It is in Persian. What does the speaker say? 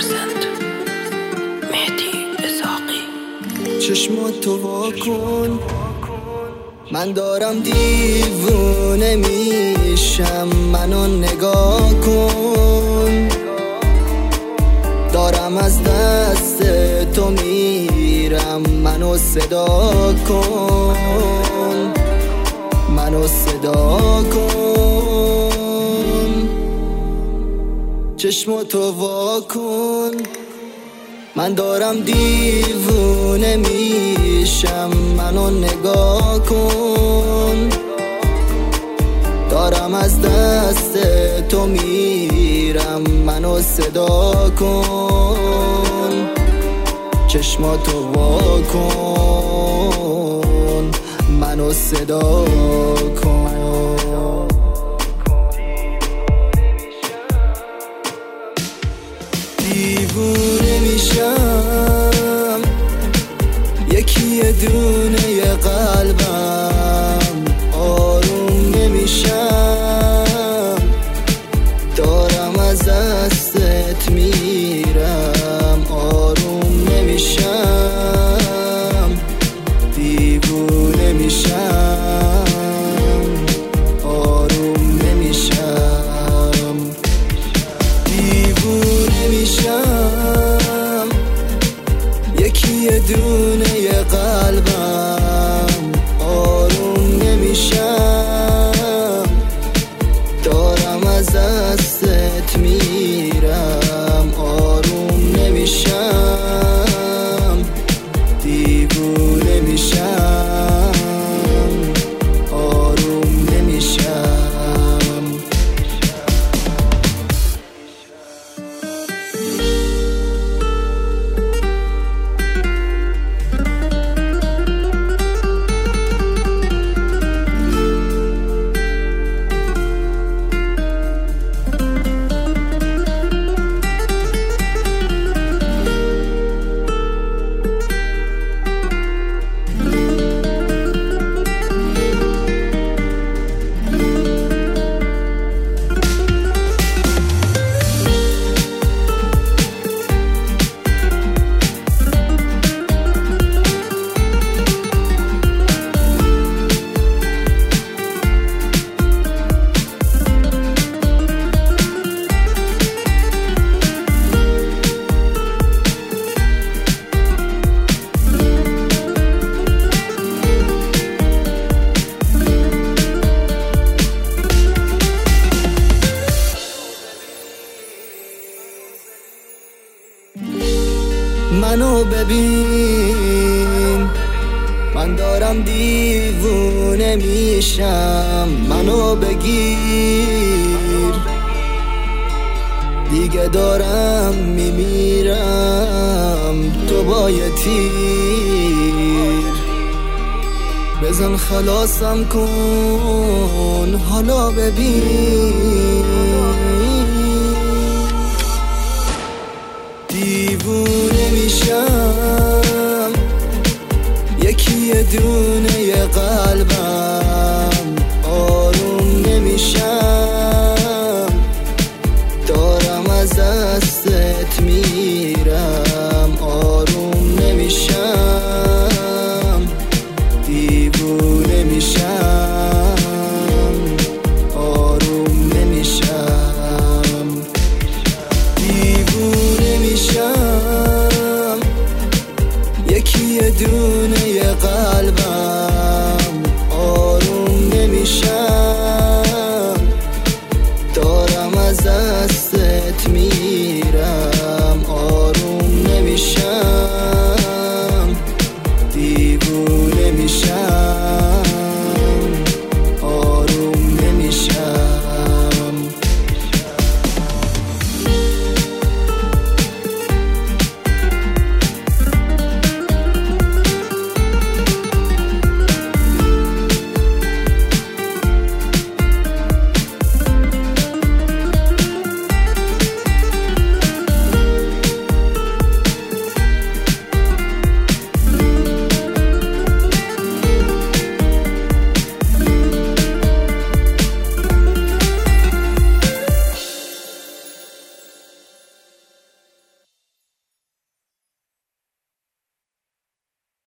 فرزند مهدی تو چشماتو واکن من دارم دیوونه میشم. منو نگاه کن. دارم از دست تو میرم. منو صدا کن. منو صدا کن. چشماتو واکن. من دارم دیوونه میشم منو نگاه کن. دارم از دست تو میرم منو صدا کن. چشماتو واکن منو صدا کن. منو ببین. من دارم دیوونه میشم منو بگیر. دیگه دارم میمیرم تو با یه تیر. بزن خلاصم کن حالا ببین. یه دونه قلبم آروم نمیشم. دارم از دستت می قلبك